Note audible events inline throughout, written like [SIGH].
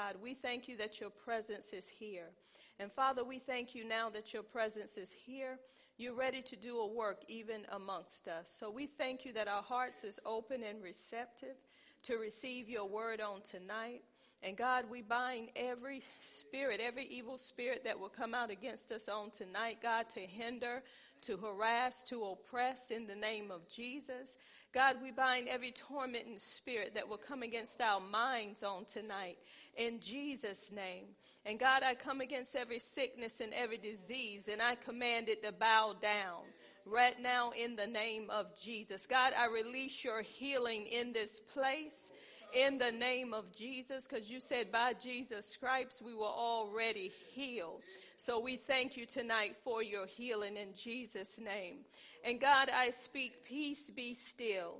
God. We thank you that your presence is here. And Father, we thank you now that your presence is here. You're ready to do a work even amongst us. So we thank you that our hearts is open and receptive to receive your word on tonight. And God, we bind every spirit, every evil spirit that will come out against us on tonight, God, to hinder, to harass, to oppress in the name of Jesus. God, we bind every tormenting spirit that will come against our minds on tonight in Jesus' name. And God, I come against every sickness and every disease, and I command it to bow down right now in the name of Jesus. God, I release your healing in this place in the name of Jesus because you said by Jesus' stripes we were already healed. So we thank you tonight for your healing in Jesus' name. And God, I speak peace be still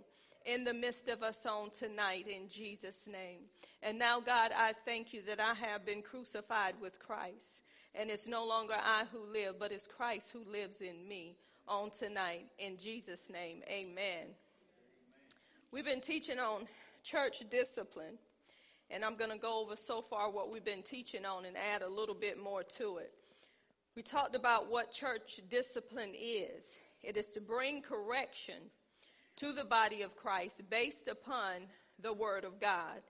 in the midst of us on tonight in Jesus' name. And now, God, I thank you that I have been crucified with Christ. And it's no longer I who live, but it's Christ who lives in me on tonight. In Jesus' name, amen. We've been teaching on church discipline. And I'm going to go over so far what we've been teaching on and add a little bit more to it. We talked about what church discipline is it is to bring correction to the body of Christ based upon the Word of God.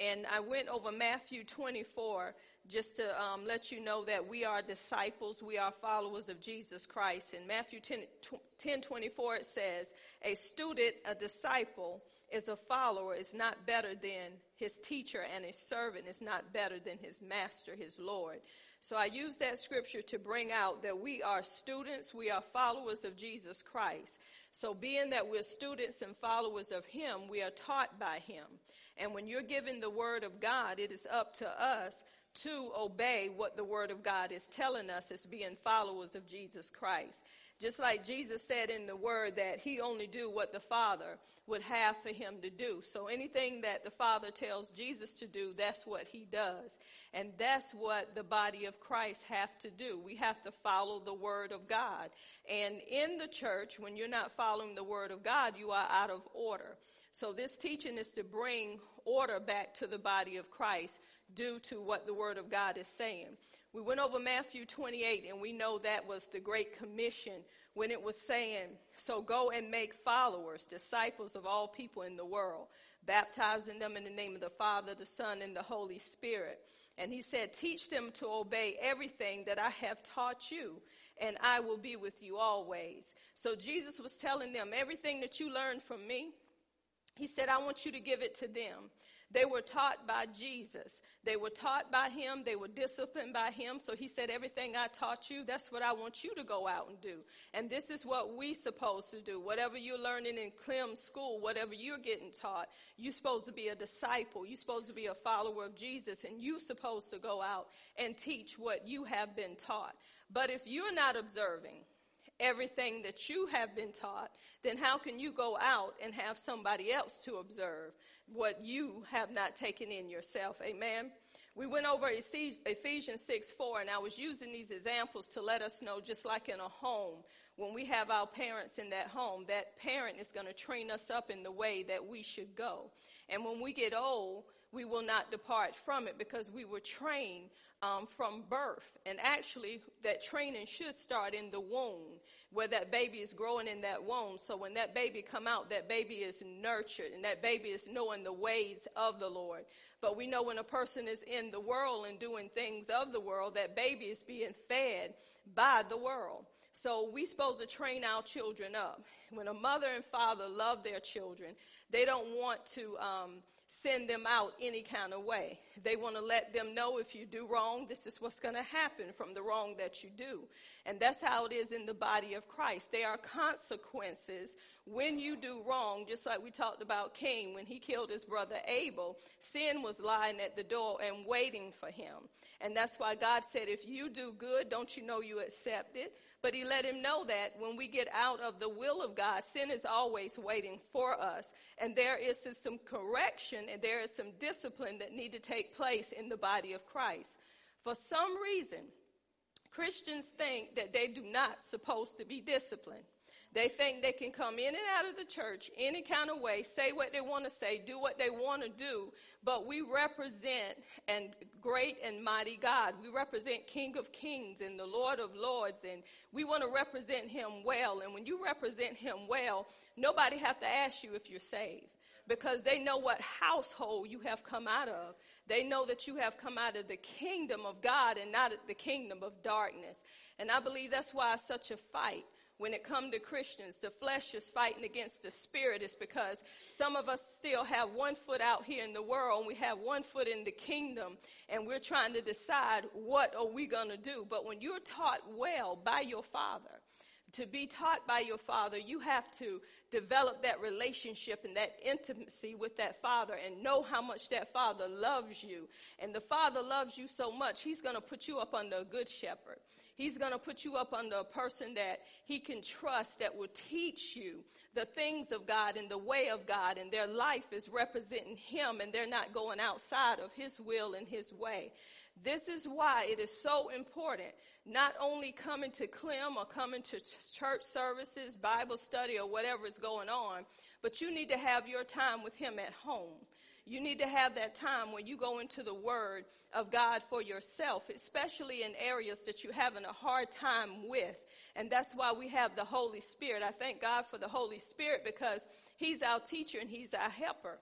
And I went over Matthew 24 just to um, let you know that we are disciples, we are followers of Jesus Christ. In Matthew 10, 10 24, it says, A student, a disciple, is a follower is not better than his teacher, and a servant is not better than his master, his Lord. So I use that scripture to bring out that we are students, we are followers of Jesus Christ. So being that we're students and followers of him, we are taught by him. And when you're given the word of God, it is up to us to obey what the word of God is telling us as being followers of Jesus Christ. Just like Jesus said in the word that he only do what the Father would have for him to do. So anything that the Father tells Jesus to do, that's what he does. And that's what the body of Christ have to do. We have to follow the word of God. And in the church, when you're not following the word of God, you are out of order. So this teaching is to bring order back to the body of Christ due to what the word of God is saying. We went over Matthew 28, and we know that was the Great Commission when it was saying, So go and make followers, disciples of all people in the world, baptizing them in the name of the Father, the Son, and the Holy Spirit. And he said, Teach them to obey everything that I have taught you, and I will be with you always. So Jesus was telling them, Everything that you learned from me, he said, I want you to give it to them. They were taught by Jesus. They were taught by him. They were disciplined by him. So he said, everything I taught you, that's what I want you to go out and do. And this is what we supposed to do. Whatever you're learning in Clem school, whatever you're getting taught, you're supposed to be a disciple. You're supposed to be a follower of Jesus and you're supposed to go out and teach what you have been taught. But if you're not observing, everything that you have been taught, then how can you go out and have somebody else to observe? what you have not taken in yourself. Amen. We went over Ephesians 6 4, and I was using these examples to let us know, just like in a home, when we have our parents in that home, that parent is going to train us up in the way that we should go. And when we get old, we will not depart from it because we were trained um, from birth. And actually, that training should start in the womb where that baby is growing in that womb. So when that baby come out, that baby is nurtured and that baby is knowing the ways of the Lord. But we know when a person is in the world and doing things of the world, that baby is being fed by the world. So we supposed to train our children up. When a mother and father love their children, they don't want to um, send them out any kind of way. They want to let them know if you do wrong, this is what's going to happen from the wrong that you do. And that's how it is in the body of Christ. There are consequences when you do wrong, just like we talked about Cain when he killed his brother Abel. Sin was lying at the door and waiting for him. And that's why God said, if you do good, don't you know you accept it? But he let him know that when we get out of the will of God, sin is always waiting for us. And there is some correction and there is some discipline that need to take place in the body of Christ. For some reason, Christians think that they do not supposed to be disciplined. They think they can come in and out of the church any kind of way, say what they want to say, do what they want to do, but we represent and great and mighty God. We represent King of Kings and the Lord of Lords, and we want to represent him well. And when you represent him well, nobody have to ask you if you're saved because they know what household you have come out of. They know that you have come out of the kingdom of God and not the kingdom of darkness. And I believe that's why it's such a fight when it comes to Christians, the flesh is fighting against the spirit is because some of us still have one foot out here in the world and we have one foot in the kingdom and we're trying to decide what are we going to do. But when you're taught well by your father, to be taught by your father, you have to develop that relationship and that intimacy with that father and know how much that father loves you. And the father loves you so much, he's going to put you up under a good shepherd. He's going to put you up under a person that he can trust that will teach you the things of God and the way of God, and their life is representing him, and they're not going outside of his will and his way. This is why it is so important not only coming to Clem or coming to church services, Bible study, or whatever is going on, but you need to have your time with him at home. You need to have that time when you go into the Word of God for yourself, especially in areas that you're having a hard time with. And that's why we have the Holy Spirit. I thank God for the Holy Spirit because He's our teacher and He's our helper.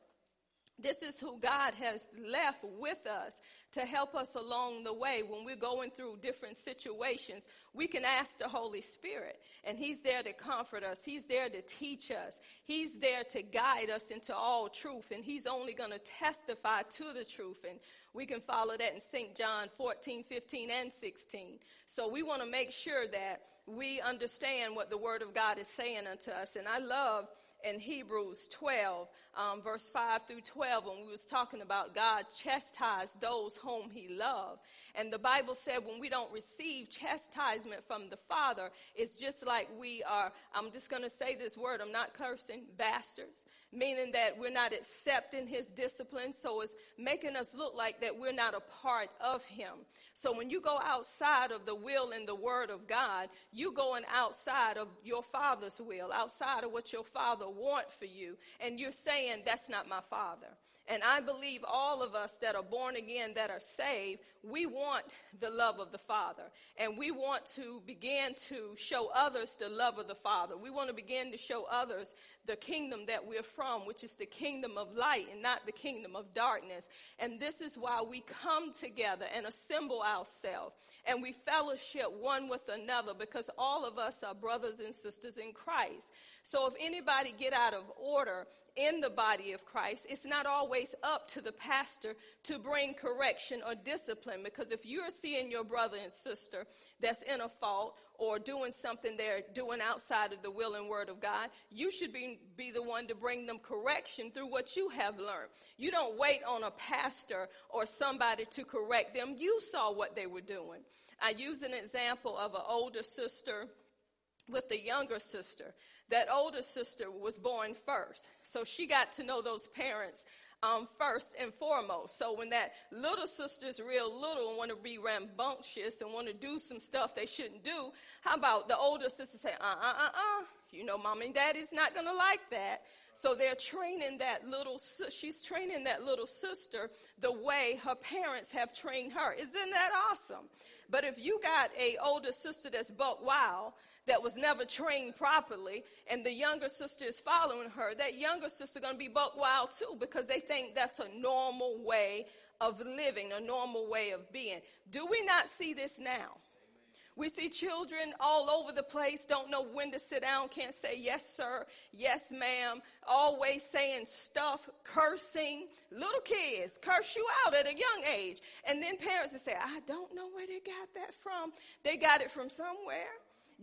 This is who God has left with us to help us along the way when we're going through different situations. We can ask the Holy Spirit, and He's there to comfort us. He's there to teach us. He's there to guide us into all truth, and He's only going to testify to the truth. And we can follow that in St. John 14, 15, and 16. So we want to make sure that we understand what the Word of God is saying unto us. And I love in Hebrews 12, um, verse 5 through 12, when we was talking about God chastised those whom he loved. And the Bible said when we don't receive chastisement from the Father, it's just like we are, I'm just going to say this word, I'm not cursing, bastards, meaning that we're not accepting his discipline. So it's making us look like that we're not a part of him. So when you go outside of the will and the word of God, you going outside of your father's will, outside of what your father want for you. And you're saying, that's not my father. And I believe all of us that are born again, that are saved, we want the love of the Father. And we want to begin to show others the love of the Father. We want to begin to show others the kingdom that we're from, which is the kingdom of light and not the kingdom of darkness. And this is why we come together and assemble ourselves and we fellowship one with another because all of us are brothers and sisters in Christ. So if anybody get out of order in the body of Christ, it's not always up to the pastor to bring correction or discipline because if you're seeing your brother and sister that's in a fault or doing something they're doing outside of the will and word of God, you should be, be the one to bring them correction through what you have learned. You don't wait on a pastor or somebody to correct them. You saw what they were doing. I use an example of an older sister with a younger sister that older sister was born first. So she got to know those parents um, first and foremost. So when that little sister's real little and want to be rambunctious and want to do some stuff they shouldn't do, how about the older sister say, uh, uh, uh, uh, you know, mom and daddy's not going to like that. So they're training that little, she's training that little sister the way her parents have trained her. Isn't that awesome? But if you got a older sister that's buck wild, that was never trained properly, and the younger sister is following her, that younger sister going to be buck wild too because they think that's a normal way of living, a normal way of being. Do we not see this now? We see children all over the place, don't know when to sit down, can't say yes, sir, yes, ma'am, always saying stuff, cursing. Little kids curse you out at a young age. And then parents will say, I don't know where they got that from. They got it from somewhere.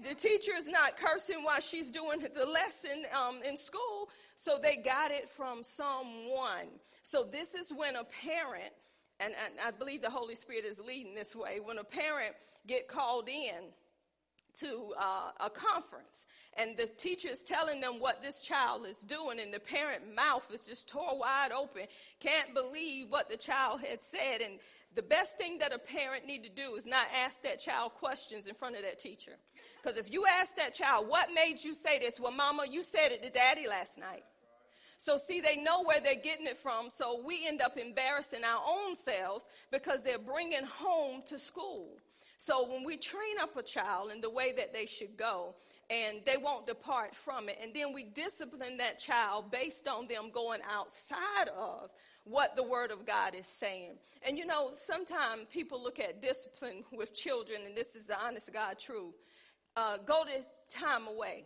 The teacher is not cursing while she's doing the lesson um, in school, so they got it from someone. So this is when a parent, and, and I believe the Holy Spirit is leading this way, when a parent get called in to uh, a conference and the teacher is telling them what this child is doing and the parent mouth is just tore wide open can't believe what the child had said and the best thing that a parent need to do is not ask that child questions in front of that teacher. Because if you ask that child, what made you say this? Well, mama, you said it to daddy last night. So see, they know where they're getting it from. So we end up embarrassing our own selves because they're bringing home to school. So when we train up a child in the way that they should go, and they won't depart from it, and then we discipline that child based on them going outside of what the Word of God is saying. And you know, sometimes people look at discipline with children, and this is the honest God truth. Uh, go to time away,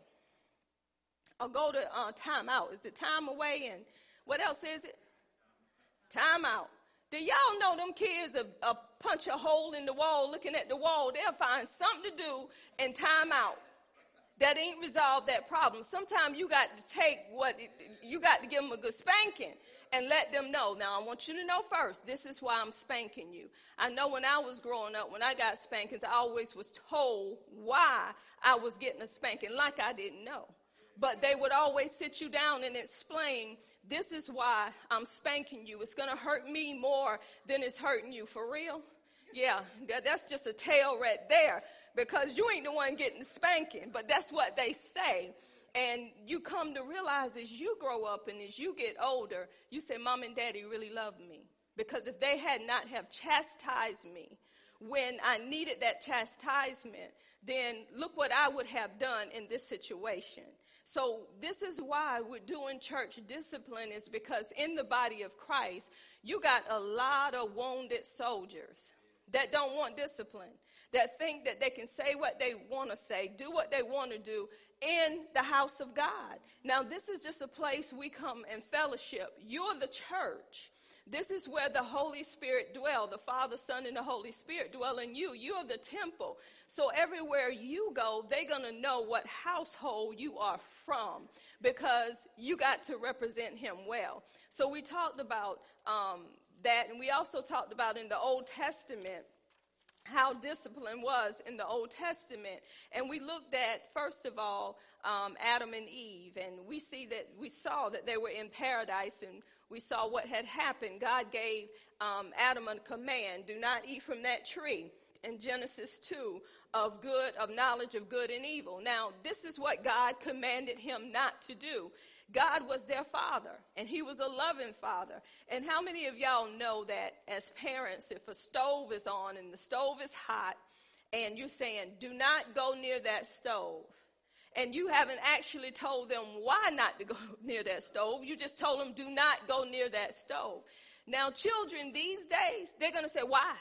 or go to uh, time out. Is it time away? And what else is it? Time out. Do y'all know them kids a, a punch a hole in the wall looking at the wall? They'll find something to do and time out. That ain't resolve that problem. Sometimes you got to take what you got to give them a good spanking and let them know. Now, I want you to know first, this is why I'm spanking you. I know when I was growing up, when I got spankings, I always was told why I was getting a spanking, like I didn't know. But they would always sit you down and explain, this is why I'm spanking you. It's going to hurt me more than it's hurting you. For real? Yeah, that, that's just a tale right there because you ain't the one getting spanking, but that's what they say. And you come to realize as you grow up and as you get older, you say, Mom and Daddy really love me. Because if they had not have chastised me when I needed that chastisement, then look what I would have done in this situation. So this is why we're doing church discipline is because in the body of Christ, you got a lot of wounded soldiers that don't want discipline, that think that they can say what they want to say, do what they want to do, in the house of God. Now, this is just a place we come and fellowship. You're the church. This is where the Holy Spirit dwell. The Father, Son, and the Holy Spirit dwell in you. You're the temple. So everywhere you go, they're going to know what household you are from because you got to represent him well. So we talked about um, that, and we also talked about in the Old Testament how discipline was in the Old Testament. And we looked at, first of all, um, Adam and Eve, and we see that we saw that they were in paradise, and we saw what had happened. God gave um, Adam a command: "Do not eat from that tree." In Genesis 2, of good, of knowledge of good and evil. Now, this is what God commanded him not to do. God was their father, and he was a loving father. And how many of y'all know that as parents, if a stove is on and the stove is hot, and you're saying, do not go near that stove, and you haven't actually told them why not to go [LAUGHS] near that stove, you just told them, do not go near that stove. Now, children these days, they're going to say, why?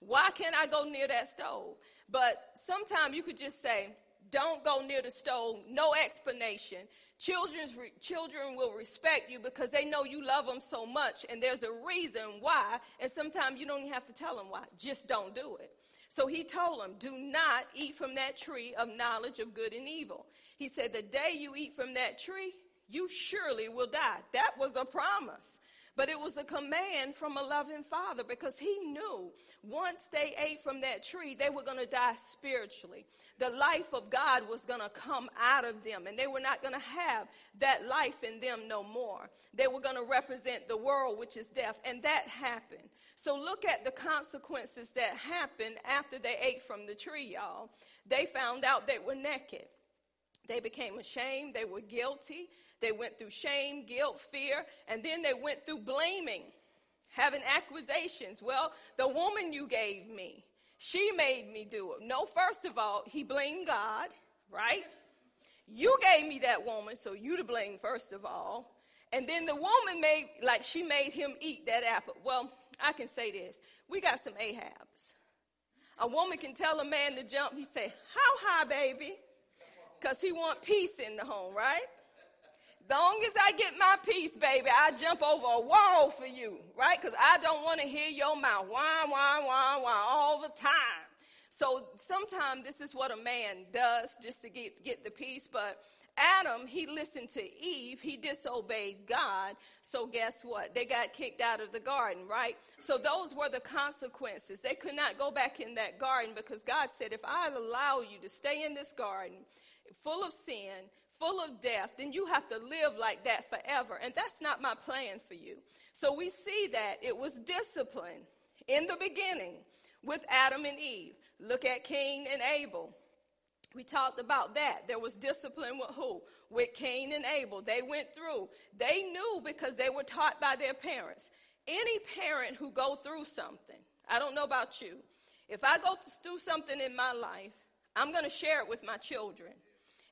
Why can't I go near that stove? But sometimes you could just say, don't go near the stove, no explanation. Children's re- children will respect you because they know you love them so much, and there's a reason why. And sometimes you don't even have to tell them why. Just don't do it. So he told them, Do not eat from that tree of knowledge of good and evil. He said, The day you eat from that tree, you surely will die. That was a promise. But it was a command from a loving father because he knew once they ate from that tree, they were going to die spiritually. The life of God was going to come out of them, and they were not going to have that life in them no more. They were going to represent the world, which is death, and that happened. So look at the consequences that happened after they ate from the tree, y'all. They found out they were naked. They became ashamed. They were guilty. They went through shame, guilt, fear, and then they went through blaming, having accusations. Well, the woman you gave me, she made me do it. No, first of all, he blamed God, right? You gave me that woman, so you to blame first of all. And then the woman made, like, she made him eat that apple. Well, I can say this. We got some Ahabs. A woman can tell a man to jump. He say, how high, baby? Because he want peace in the home, right? Long as I get my peace, baby, I jump over a wall for you, right? Because I don't want to hear your mouth whine, whine, whine, whine all the time. So sometimes this is what a man does just to get, get the peace. But Adam, he listened to Eve. He disobeyed God. So guess what? They got kicked out of the garden, right? So those were the consequences. They could not go back in that garden because God said, if I allow you to stay in this garden full of sin, full of death, then you have to live like that forever. And that's not my plan for you. So we see that it was discipline in the beginning with Adam and Eve. Look at Cain and Abel. We talked about that. There was discipline with who? With Cain and Abel. They went through. They knew because they were taught by their parents. Any parent who go through something, I don't know about you. If I go through something in my life, I'm going to share it with my children.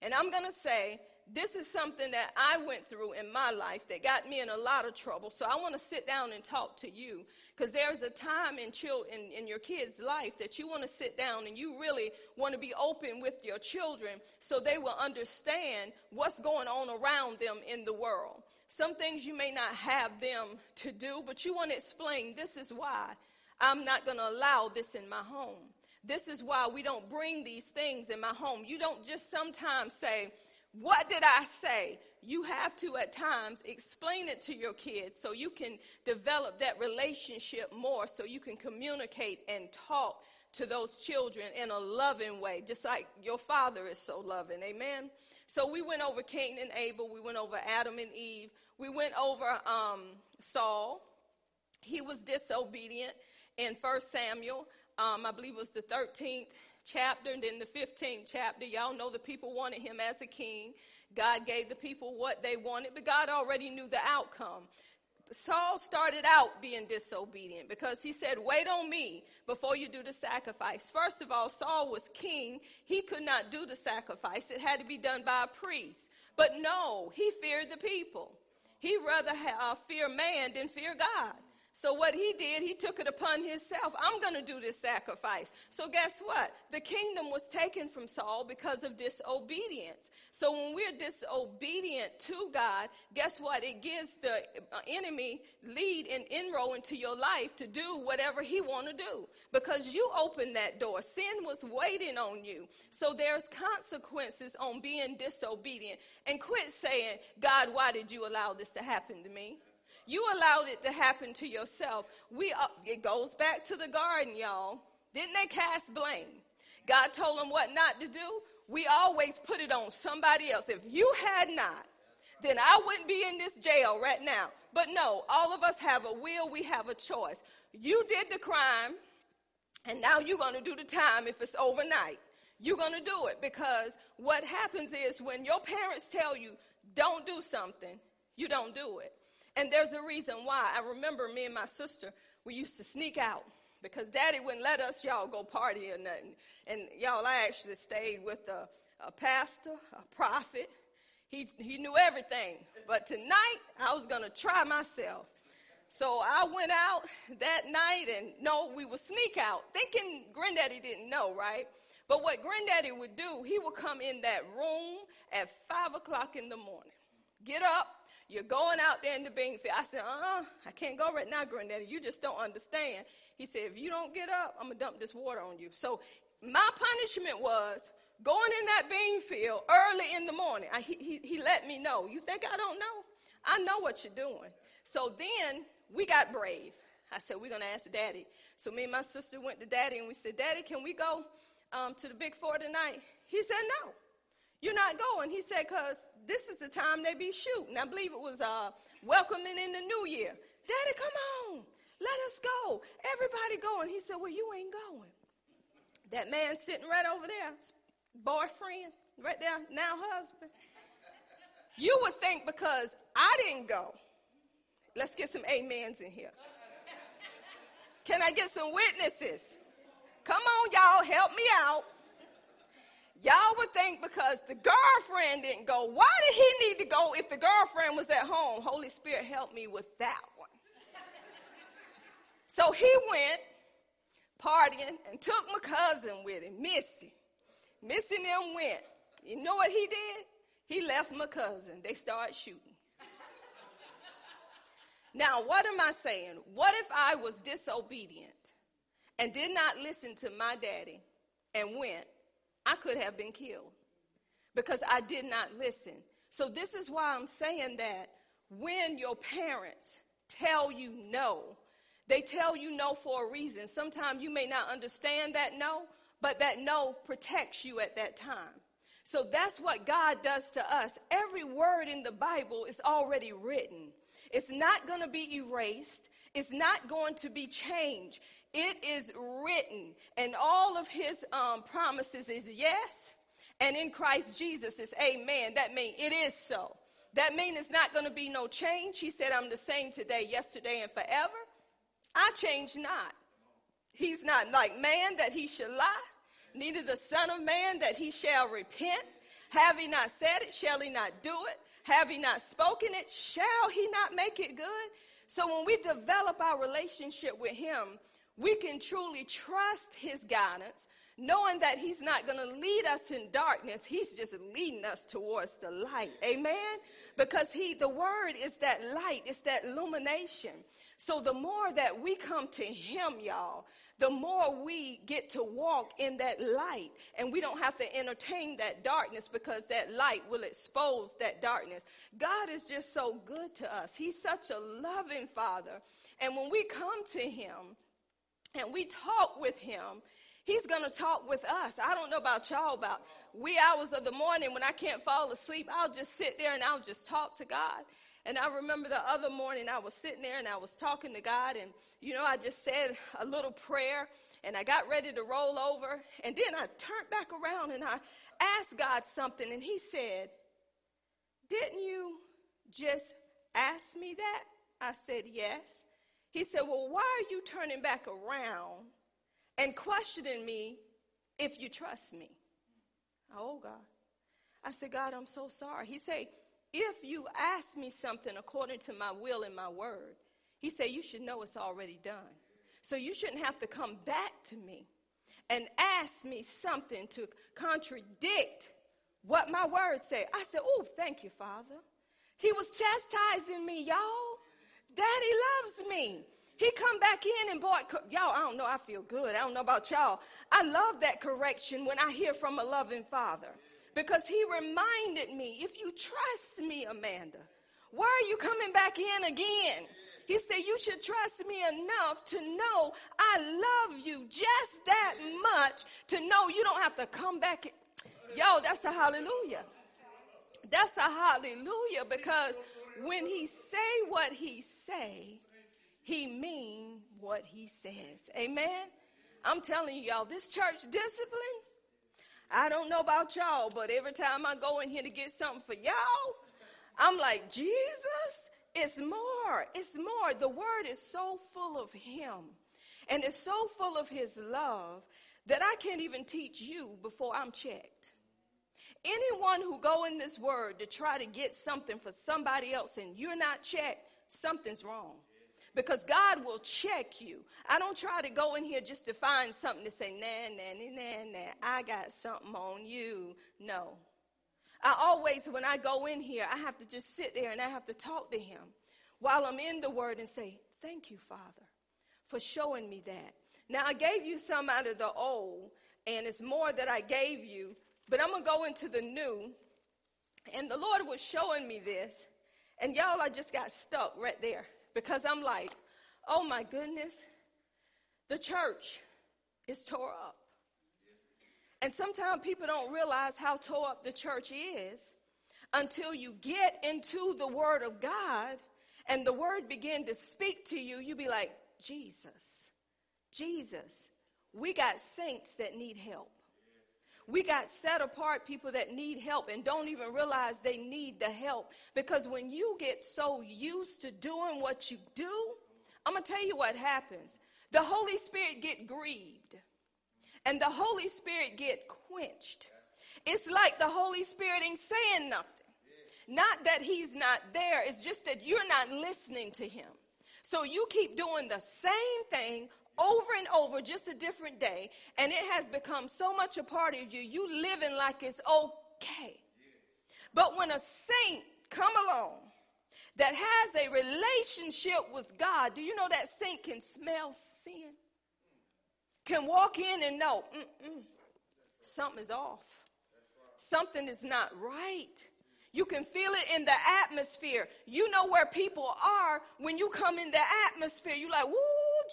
And I'm going to say, this is something that I went through in my life that got me in a lot of trouble. So I want to sit down and talk to you because there's a time in, chil- in, in your kids' life that you want to sit down and you really want to be open with your children so they will understand what's going on around them in the world. Some things you may not have them to do, but you want to explain this is why I'm not going to allow this in my home. This is why we don't bring these things in my home. You don't just sometimes say, What did I say? You have to at times explain it to your kids so you can develop that relationship more, so you can communicate and talk to those children in a loving way, just like your father is so loving. Amen. So we went over Cain and Abel. We went over Adam and Eve. We went over um, Saul. He was disobedient in 1 Samuel. Um, I believe it was the 13th chapter and then the 15th chapter. Y'all know the people wanted him as a king. God gave the people what they wanted, but God already knew the outcome. Saul started out being disobedient because he said, Wait on me before you do the sacrifice. First of all, Saul was king. He could not do the sacrifice, it had to be done by a priest. But no, he feared the people. He rather uh, fear man than fear God. So what he did, he took it upon himself. I'm going to do this sacrifice. So guess what? The kingdom was taken from Saul because of disobedience. So when we're disobedient to God, guess what? It gives the uh, enemy lead and inroad into your life to do whatever he want to do because you opened that door. Sin was waiting on you. So there's consequences on being disobedient. And quit saying, God, why did you allow this to happen to me? You allowed it to happen to yourself. We, uh, it goes back to the garden, y'all. Didn't they cast blame? God told them what not to do. We always put it on somebody else. If you had not, then I wouldn't be in this jail right now. But no, all of us have a will, we have a choice. You did the crime, and now you're going to do the time if it's overnight. You're going to do it because what happens is when your parents tell you, don't do something, you don't do it. And there's a reason why. I remember me and my sister, we used to sneak out because daddy wouldn't let us y'all go party or nothing. And y'all, I actually stayed with a, a pastor, a prophet. He, he knew everything. But tonight, I was going to try myself. So I went out that night and no, we would sneak out thinking granddaddy didn't know, right? But what granddaddy would do, he would come in that room at five o'clock in the morning. Get up, you're going out there in the bean field. I said, uh-uh, I can't go right now, granddaddy. You just don't understand. He said, if you don't get up, I'm going to dump this water on you. So my punishment was going in that bean field early in the morning. I, he, he, he let me know. You think I don't know? I know what you're doing. So then we got brave. I said, we're going to ask daddy. So me and my sister went to daddy and we said, daddy, can we go um, to the big four tonight? He said, no. You're not going. He said, because this is the time they be shooting. I believe it was uh, welcoming in the new year. Daddy, come on. Let us go. Everybody going. He said, Well, you ain't going. That man sitting right over there, boyfriend, right there, now husband. You would think because I didn't go. Let's get some amens in here. Can I get some witnesses? Come on, y'all, help me out. Y'all would think because the girlfriend didn't go, why did he need to go if the girlfriend was at home? Holy Spirit, help me with that one. so he went partying and took my cousin with him, Missy. Missy them went. You know what he did? He left my cousin. They started shooting. now, what am I saying? What if I was disobedient and did not listen to my daddy and went I could have been killed because I did not listen. So, this is why I'm saying that when your parents tell you no, they tell you no for a reason. Sometimes you may not understand that no, but that no protects you at that time. So that's what God does to us. Every word in the Bible is already written. It's not going to be erased. It's not going to be changed. It is written, and all of his um, promises is yes, and in Christ Jesus is amen. That means it is so. That means it's not going to be no change. He said, I'm the same today, yesterday, and forever. I change not. He's not like man that he should lie, neither the Son of Man that he shall repent. Have he not said it, shall he not do it? Have he not spoken it, shall he not make it good? So when we develop our relationship with him, we can truly trust his guidance, knowing that he's not going to lead us in darkness. He's just leading us towards the light. Amen? Because he, the word is that light. It's that illumination. So the more that we come to him, y'all, the more we get to walk in that light and we don't have to entertain that darkness because that light will expose that darkness. God is just so good to us. He's such a loving father. And when we come to him and we talk with him, he's going to talk with us. I don't know about y'all about wee hours of the morning when I can't fall asleep. I'll just sit there and I'll just talk to God. And I remember the other morning I was sitting there and I was talking to God and, you know, I just said a little prayer and I got ready to roll over. And then I turned back around and I asked God something and he said, didn't you just ask me that? I said, yes. He said, well, why are you turning back around and questioning me if you trust me? Oh God. I said, God, I'm so sorry. He said, if you ask me something according to my will and my word, he said, you should know it's already done. So you shouldn't have to come back to me and ask me something to contradict what my word said. I said, oh, thank you, Father. He was chastising me, y'all. Daddy loves me. He come back in and boy, y'all, I don't know, I feel good. I don't know about y'all. I love that correction when I hear from a loving father because he reminded me, if you trust me, Amanda, why are you coming back in again? He said, You should trust me enough to know I love you just that much to know you don't have to come back. Yo, that's a hallelujah. That's a hallelujah because when he say what he say, he mean what he says. Amen. I'm telling you, y'all, this church discipline I don't know about y'all, but every time I go in here to get something for y'all, I'm like, Jesus, it's more. It's more. The word is so full of him and it's so full of his love that I can't even teach you before I'm checked. Anyone who go in this word to try to get something for somebody else and you're not checked, something's wrong because God will check you. I don't try to go in here just to find something to say, nah, nah, nah, nah, nah, I got something on you. No. I always, when I go in here, I have to just sit there and I have to talk to Him while I'm in the Word and say, Thank you, Father, for showing me that. Now, I gave you some out of the old, and it's more that I gave you, but I'm going to go into the new. And the Lord was showing me this, and y'all, I just got stuck right there because I'm like, oh my goodness, the church is tore up. And sometimes people don't realize how tore up the church is until you get into the Word of God and the Word begin to speak to you. You be like, Jesus, Jesus, we got saints that need help. We got set apart people that need help and don't even realize they need the help. Because when you get so used to doing what you do, I'm going to tell you what happens. The Holy Spirit get grieved and the Holy Spirit get quenched. It's like the Holy Spirit ain't saying nothing. Not that he's not there, it's just that you're not listening to him. So you keep doing the same thing over and over, just a different day, and it has become so much a part of you, you living like it's okay. But when a saint come along that has a relationship with God, do you know that saint can smell sin? Can walk in and know, something is off. Something is not right. You can feel it in the atmosphere. You know where people are when you come in the atmosphere. You're like, woo,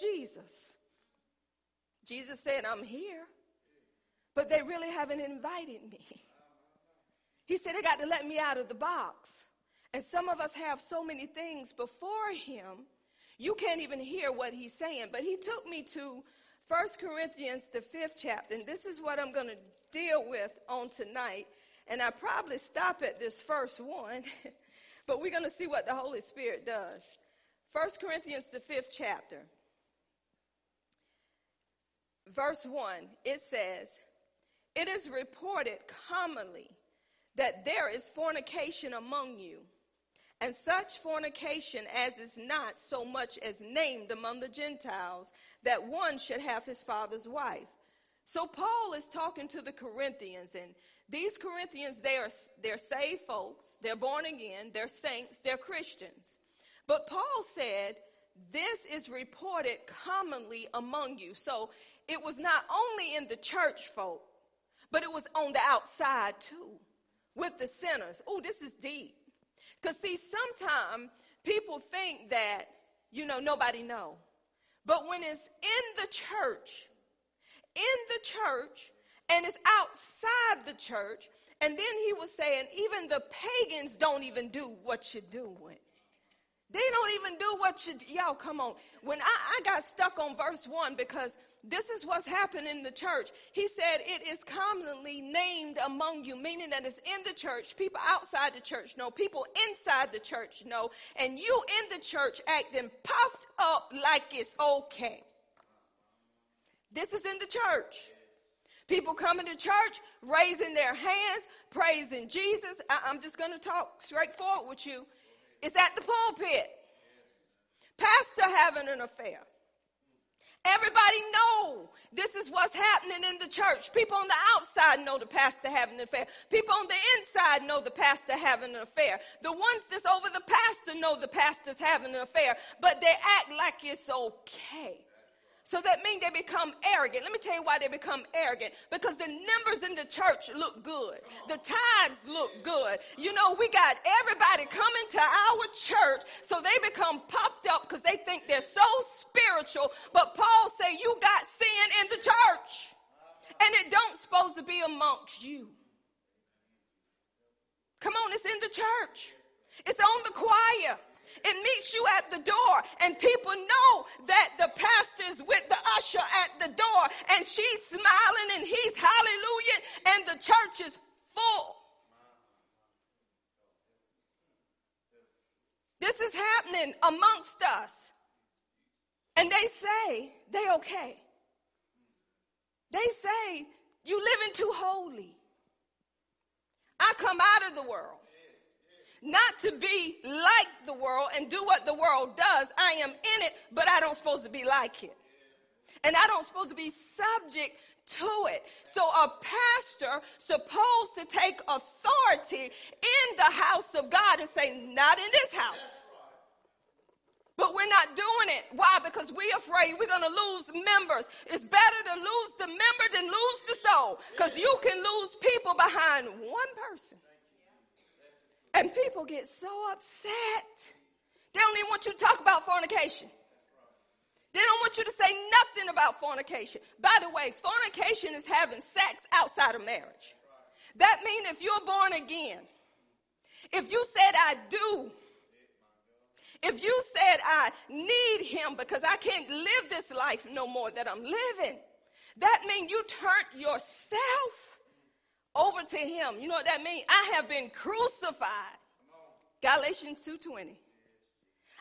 Jesus. Jesus said, I'm here, but they really haven't invited me. He said, they got to let me out of the box. And some of us have so many things before him, you can't even hear what he's saying. But he took me to First Corinthians, the fifth chapter, and this is what I'm going to deal with on tonight. And I probably stop at this first one, [LAUGHS] but we're going to see what the Holy Spirit does. First Corinthians, the fifth chapter, verse 1, it says, It is reported commonly that there is fornication among you and such fornication as is not so much as named among the Gentiles, that one should have his father's wife. So Paul is talking to the Corinthians, and these Corinthians, they are they're saved folks, they're born again, they're saints, they're Christians. But Paul said, This is reported commonly among you. So it was not only in the church folk, but it was on the outside too, with the sinners. Oh, this is deep. Because see, sometimes people think that, you know, nobody know. But when it's in the church, in the church, and it's outside the church, and then he was saying, even the pagans don't even do what you're doing. They don't even do what you, y'all come on. When I, I got stuck on verse one because this is what's happened in the church. He said it is commonly named among you, meaning that it's in the church. People outside the church know. People inside the church know. And you in the church acting puffed up like it's okay. This is in the church. People coming to church, raising their hands, praising Jesus. I, am just going to talk straightforward with you. It's at the pulpit. Pastor having an affair. Everybody know this is what's happening in the church. People on the outside know the pastor having an affair. People on the inside know the pastor having an affair. The ones that's over the pastor know the pastor's having an affair, but they act like it's okay. So that means they become arrogant. Let me tell you why they become arrogant. Because the numbers in the church look good. The tithes look good. You know, we got everybody coming to our church so they become puffed up because they think they're so spiritual. But Paul say you got sin in the church. And it don't supposed to be amongst you. Come on, it's in the church. It's on the choir. It meets you at the door, and people know that the pastor is with the usher at the door, and she's smiling and he's hallelujah, and the church is full. This is happening amongst us. And they say they okay. They say you living too holy. I come out of the world not to be like the world and do what the world does. I am in it, but I don't supposed to be like it. And I don't supposed to be subject to it. So a pastor supposed to take authority in the house of God and say, not in this house. But we're not doing it. Why? Because we're afraid we're going to lose members. It's better to lose the member than lose the soul. Because you can lose people behind one person. And people get so upset. They don't even want you to talk about fornication. They don't want you to say nothing about fornication. By the way, fornication is having sex outside of marriage. That means if you're born again, if you said I do, if you said I need him because I can't live this life no more that I'm living, that means you turned yourself over to him. You know what that means? I have been crucified. Galatians 2:20.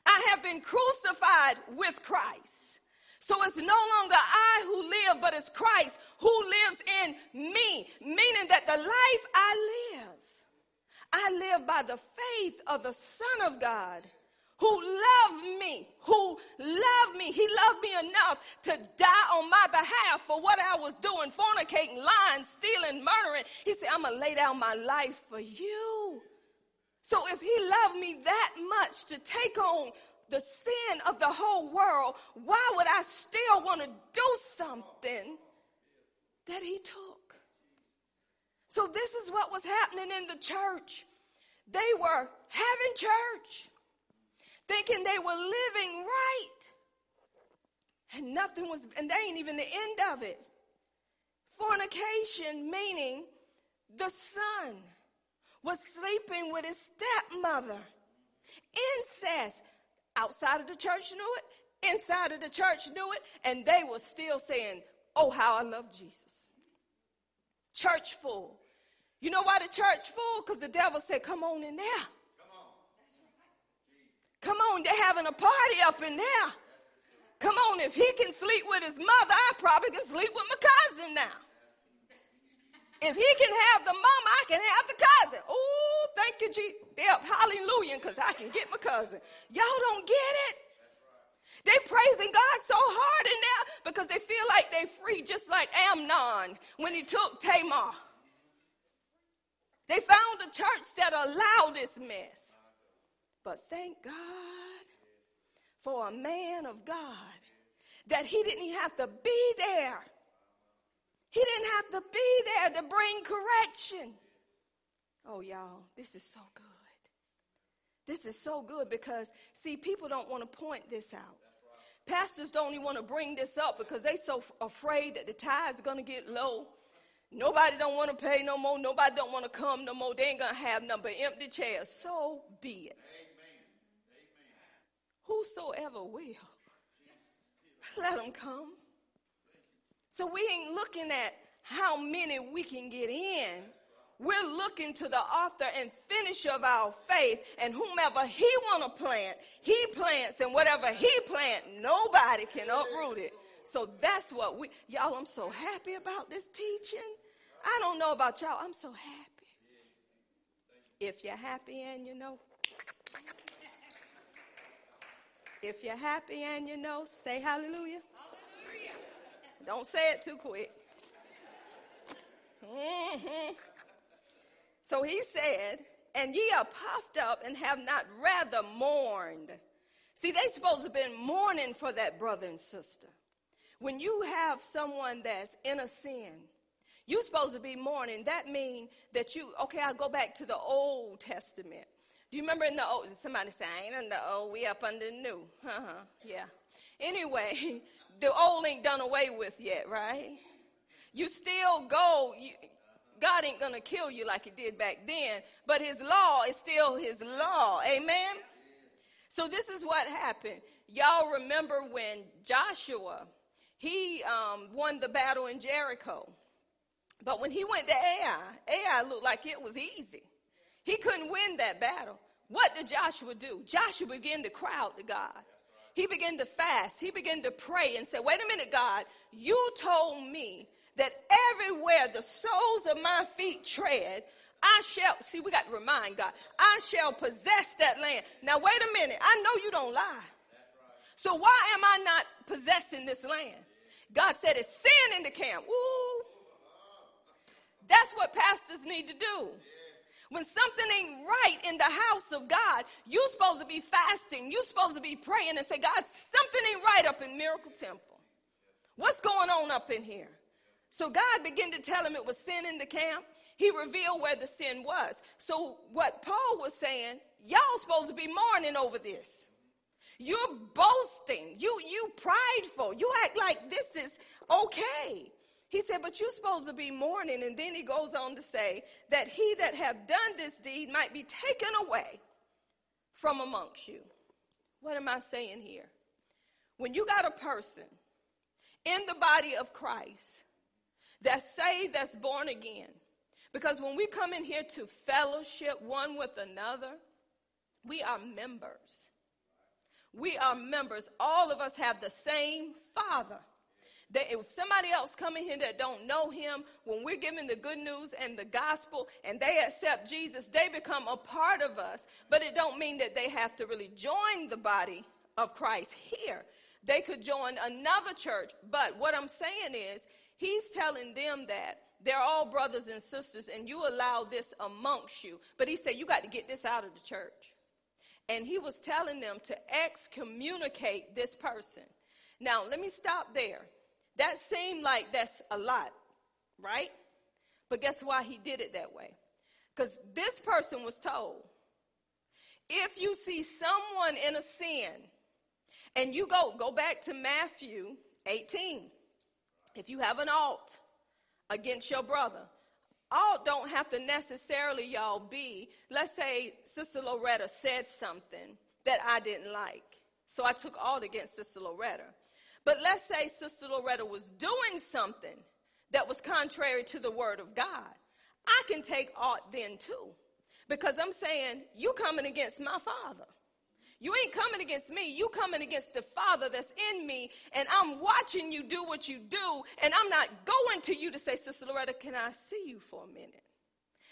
I have been crucified with Christ. So it's no longer I who live, but it's Christ who lives in me, meaning that the life I live, I live by the faith of the Son of God who loved me, who loved me. He loved me enough to die on my behalf for what I was doing, fornicating, lying, stealing, murdering. He said, I'm going to lay down my life for you. So if he loved me that much to take on the sin of the whole world, why would I still want to do something that he took? So this is what was happening in the church. They were having church thinking they were living right. And nothing was, and they ain't even the end of it. Fornication, meaning the son was sleeping with his stepmother. Incest, outside of the church knew it, inside of the church knew it, and they were still saying, Oh, how I love Jesus. Church full. You know why the church full? Because the devil said, Come on in there. Come on, they're having a party up in there. Come on, if he can sleep with his mother, I probably can sleep with my cousin now. If he can have the mom, I can have the cousin. Oh, thank you, Jesus. Hallelujah, because I can get my cousin. Y'all don't get it. They praising God so hard in there because they feel like they free, just like Amnon when he took Tamar. They found a church that allowed this mess. But thank God for a man of God that he didn't have to be there. He didn't have to be there to bring correction. Oh, y'all, this is so good. This is so good because, see, people don't want to point this out. Pastors don't even want to bring this up because they so f- afraid that the tide's going to get low. Nobody don't want to pay no more. Nobody don't want to come no more. They ain't going to have none but empty chairs. So be it. Whosoever will, let them come. So we ain't looking at how many we can get in. We're looking to the author and finisher of our faith, and whomever he want to plant, he plants, and whatever he plant, nobody can uproot it. So that's what we, y'all. I'm so happy about this teaching. I don't know about y'all. I'm so happy. If you're happy and you know, if you're happy and you know, say hallelujah. hallelujah. Don't say it too quick. Mm-hmm. So he said, and ye are puffed up and have not rather mourned. See, they supposed to have been mourning for that brother and sister. When you have someone that's in a sin, you're supposed to be mourning. That means that you, okay, I'll go back to the Old Testament. Do you remember in the old, somebody saying, in the old, we up under the new. Uh-huh, yeah. Anyway, [LAUGHS] the old ain't done away with yet, right? You still go, you, God ain't gonna kill you like he did back then, but his law is still his law. Amen? So this is what happened. Y'all remember when Joshua, he um, won the battle in Jericho. But when he went to Ai, Ai looked like it was easy. He couldn't win that battle. What did Joshua do? Joshua began to cry out to God. He began to fast. He began to pray and say, Wait a minute, God, you told me that everywhere the soles of my feet tread, I shall, see, we got to remind God, I shall possess that land. Now, wait a minute. I know you don't lie. So why am I not possessing this land? God said it's sin in the camp. Woo. That's what pastors need to do. When something ain't right in the house of God, you're supposed to be fasting. You're supposed to be praying and say, God, something ain't right up in Miracle Temple. What's going on up in here? So God began to tell him it was sin in the camp. He revealed where the sin was. So what Paul was saying, y'all supposed to be mourning over this. You're boasting. You you prideful. You act like this is okay. He said, but you're supposed to be mourning. And then he goes on to say that he that have done this deed might be taken away from amongst you. What am I saying here? When you got a person in the body of Christ that's saved, that's born again. Because when we come in here to fellowship one with another, we are members. We are members. All of us have the same Father. That if somebody else come in here that don't know him, when we're giving the good news and the gospel and they accept Jesus, they become a part of us. But it don't mean that they have to really join the body of Christ here. They could join another church. But what I'm saying is, He's telling them that they're all brothers and sisters, and you allow this amongst you. But he said, You got to get this out of the church. And he was telling them to excommunicate this person. Now, let me stop there. That seemed like that's a lot, right? But guess why he did it that way? Because this person was told if you see someone in a sin, and you go, go back to Matthew 18 if you have an aught against your brother, aught don't have to necessarily, y'all, be, let's say Sister Loretta said something that I didn't like. So I took aught against Sister Loretta. But let's say Sister Loretta was doing something that was contrary to the word of God. I can take aught then too. Because I'm saying, you coming against my father. You ain't coming against me. You coming against the Father that's in me. And I'm watching you do what you do. And I'm not going to you to say, Sister Loretta, can I see you for a minute?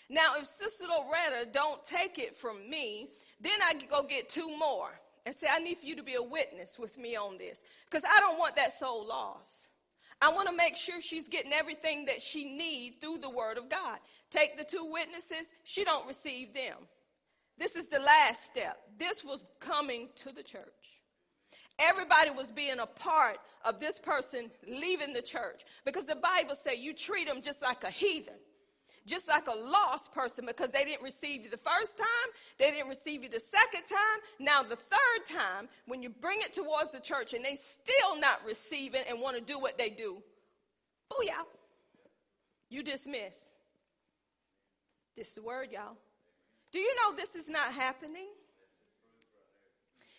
Now, if Sister Loretta don't take it from me, then I go get two more and say, I need for you to be a witness with me on this. Because I don't want that soul lost. I want to make sure she's getting everything that she needs through the word of God. Take the two witnesses, she don't receive them. This is the last step. This was coming to the church. Everybody was being a part of this person leaving the church because the Bible say you treat them just like a heathen just like a lost person because they didn't receive you the first time, they didn't receive you the second time. Now, the third time, when you bring it towards the church and they still not receiving and want to do what they do, booyah, you dismiss. This is the word, y'all. Do you know this is not happening?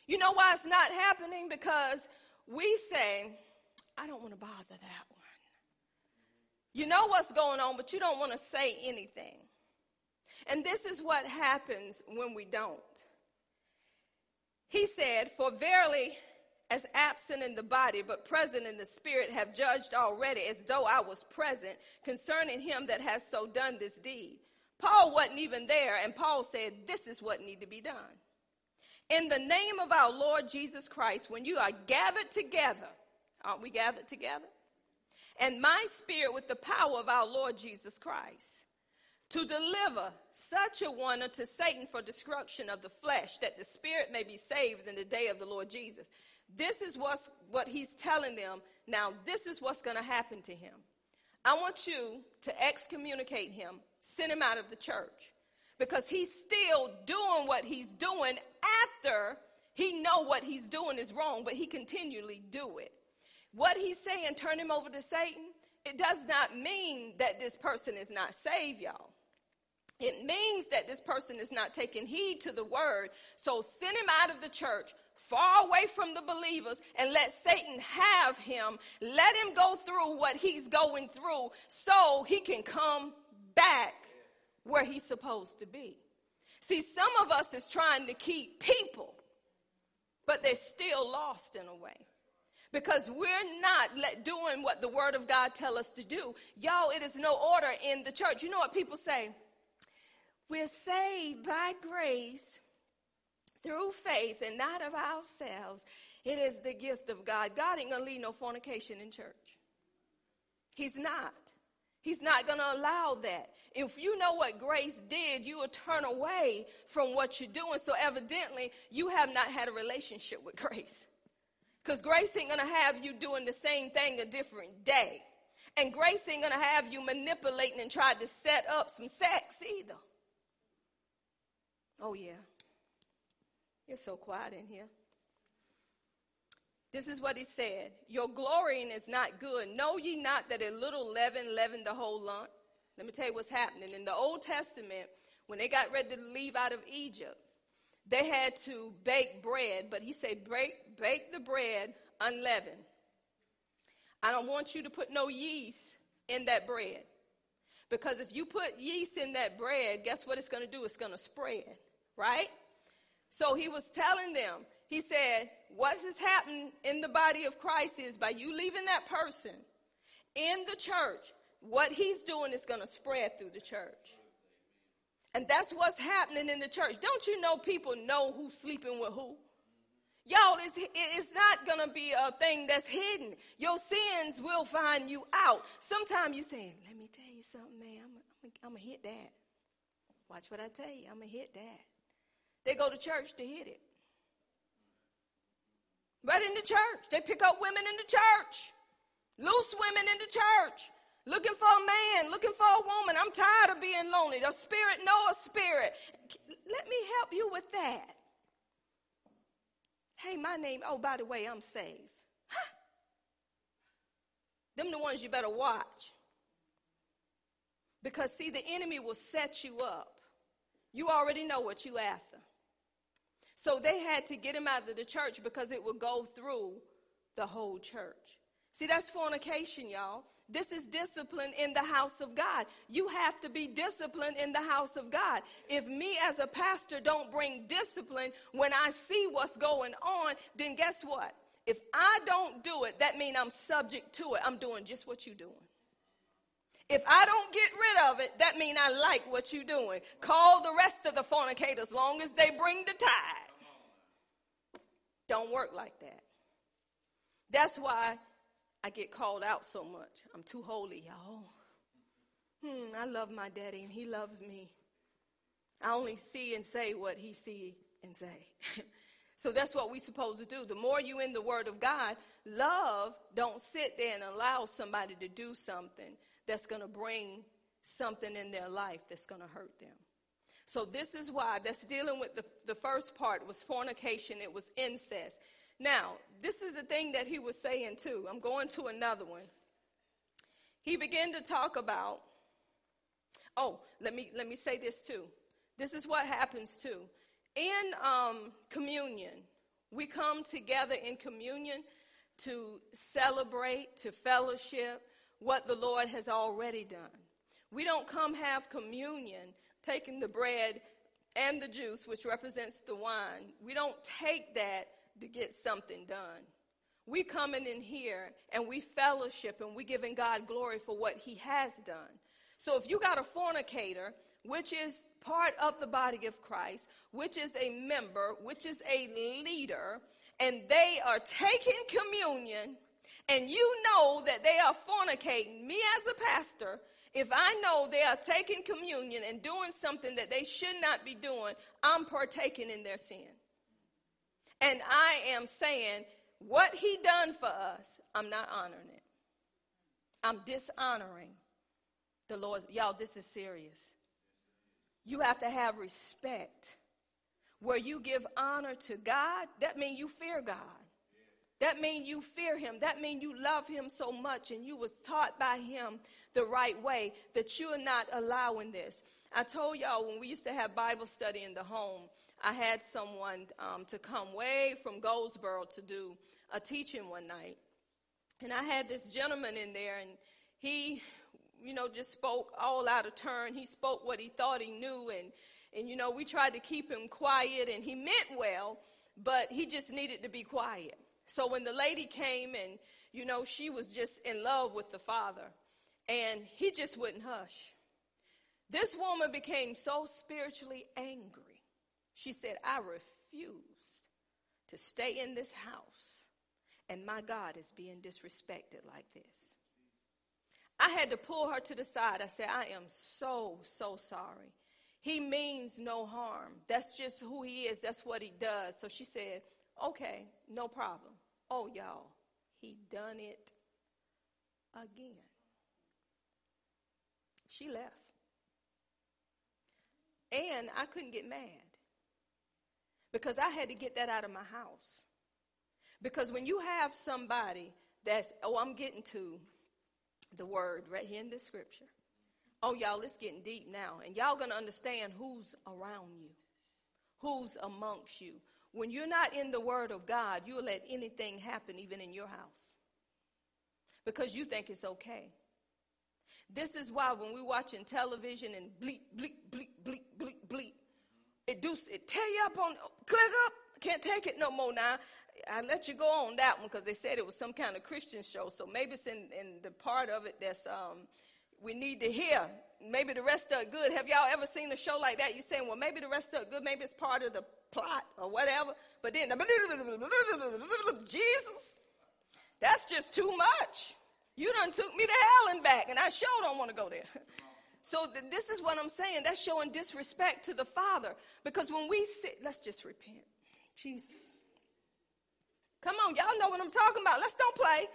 You know why it's not happening? Because we say, I don't want to bother that one. You know what's going on, but you don't want to say anything. And this is what happens when we don't. He said, For verily, as absent in the body, but present in the spirit, have judged already as though I was present concerning him that has so done this deed. Paul wasn't even there, and Paul said, This is what need to be done. In the name of our Lord Jesus Christ, when you are gathered together, aren't we gathered together? And my spirit with the power of our Lord Jesus Christ to deliver such a one unto Satan for destruction of the flesh, that the spirit may be saved in the day of the Lord Jesus. This is what's, what he's telling them. Now, this is what's going to happen to him. I want you to excommunicate him, send him out of the church, because he's still doing what he's doing after he know what he's doing is wrong, but he continually do it. What he's saying, turn him over to Satan, it does not mean that this person is not saved, y'all. It means that this person is not taking heed to the word. So send him out of the church, far away from the believers, and let Satan have him. Let him go through what he's going through so he can come back where he's supposed to be. See, some of us is trying to keep people, but they're still lost in a way because we're not doing what the word of God tell us to do. Y'all, it is no order in the church. You know what people say? We're saved by grace through faith and not of ourselves. It is the gift of God. God ain't gonna leave no fornication in church. He's not. He's not gonna allow that. If you know what grace did, you will turn away from what you're doing. So evidently, you have not had a relationship with [LAUGHS] grace. Because grace ain't going to have you doing the same thing a different day. And grace ain't going to have you manipulating and trying to set up some sex either. Oh, yeah. You're so quiet in here. This is what he said Your glorying is not good. Know ye not that a little leaven leavened the whole lump? Let me tell you what's happening. In the Old Testament, when they got ready to leave out of Egypt, they had to bake bread, but he said, bake, bake the bread unleavened. I don't want you to put no yeast in that bread. Because if you put yeast in that bread, guess what it's going to do? It's going to spread, right? So he was telling them, he said, what has happened in the body of Christ is by you leaving that person in the church, what he's doing is going to spread through the church. And that's what's happening in the church. Don't you know people know who's sleeping with who? Y'all, it's, it's not going to be a thing that's hidden. Your sins will find you out. Sometimes you saying, let me tell you something, man. I'm, I'm, going to hit that. Watch what I tell you. I'm going to hit that. They go to church to hit it. Right in the church. They pick up women in the church. Loose women in the church looking for a man, looking for a woman. I'm tired of being lonely. The spirit know a spirit. Let me help you with that. Hey, my name, oh, by the way, I'm saved. Huh. Them the ones you better watch. Because see, the enemy will set you up. You already know what you after. So they had to get him out of the church because it would go through the whole church. See, that's fornication, y'all. This is discipline in the house of God. You have to be disciplined in the house of God. If me as a pastor don't bring discipline when I see what's going on, then guess what? If I don't do it, that means I'm subject to it. I'm doing just what you're doing. If I don't get rid of it, that means I like what you're doing. Call the rest of the fornicators long as they bring the tithe. Don't work like that. That's why I get called out so much. I'm too holy, y'all. Hmm, I love my daddy and he loves me. I only see and say what he see and say. [LAUGHS] so that's what we supposed to do. The more you in the word of God, love don't sit there and allow somebody to do something that's going to bring something in their life that's going to hurt them. So this is why that's dealing with the, the first part was fornication. It was incest. Now, this is the thing that he was saying too. I'm going to another one. He began to talk about, oh, let me, let me say this too. This is what happens too. In um, communion, we come together in communion to celebrate, to fellowship what the Lord has already done. We don't come have communion taking the bread and the juice, which represents the wine. We don't take that to get something done. We coming in here and we fellowship and we giving God glory for what he has done. So if you got a fornicator, which is part of the body of Christ, which is a member, which is a leader, and they are taking communion, and you know that they are fornicating, me as a pastor, if I know they are taking communion and doing something that they should not be doing, I'm partaking in their sin. And I am saying, what he done for us, I'm not honoring it. I'm dishonoring the Lord. Y'all, this is serious. You have to have respect. Where you give honor to God, that means you fear God. That means you fear him. That means you love him so much and you was taught by him the right way that you're not allowing this. I told y'all when we used to have Bible study in the home, I had someone um, to come way from Goldsboro to do a teaching one night. And I had this gentleman in there, and he, you know, just spoke all out of turn. He spoke what he thought he knew, and, and you know, we tried to keep him quiet, and he meant well, but he just needed to be quiet. So when the lady came, and, you know, she was just in love with the father, and he just wouldn't hush. This woman became so spiritually angry she said, I refuse to stay in this house and my God is being disrespected like this. I had to pull her to the side. I said, I am so, so sorry. He means no harm. That's just who he is. That's what he does. So she said, okay, no problem. Oh, y'all, he done it again. She left. And I couldn't get mad because I had to get that out of my house. Because when you have somebody that's, oh, I'm getting to the word right here in the scripture. Oh, y'all, it's getting deep now. And y'all to understand who's around you, who's amongst you. When you're not in the word of God, you'll let anything happen, even in your house, because you think it's okay. This is why when we're watching television and bleep, bleep, bleep, bleep, bleep, bleep, it do it tear you up on click up. Can't take it no more now. I let you go on that one because they said it was some kind of Christian show. So maybe it's in, in the part of it that's um, we need to hear. Maybe the rest it good. Have y'all ever seen a show like that? You're saying, well, maybe the rest it good. Maybe it's part of the plot or whatever. But then [LAUGHS] Jesus, that's just too much. You done took me to hell and back, and I sure don't want to go there. [LAUGHS] So th- this is what I'm saying. That's showing disrespect to the Father. Because when we sit, let's just repent. Jesus. Come on, y'all know what I'm talking about. Let's don't play.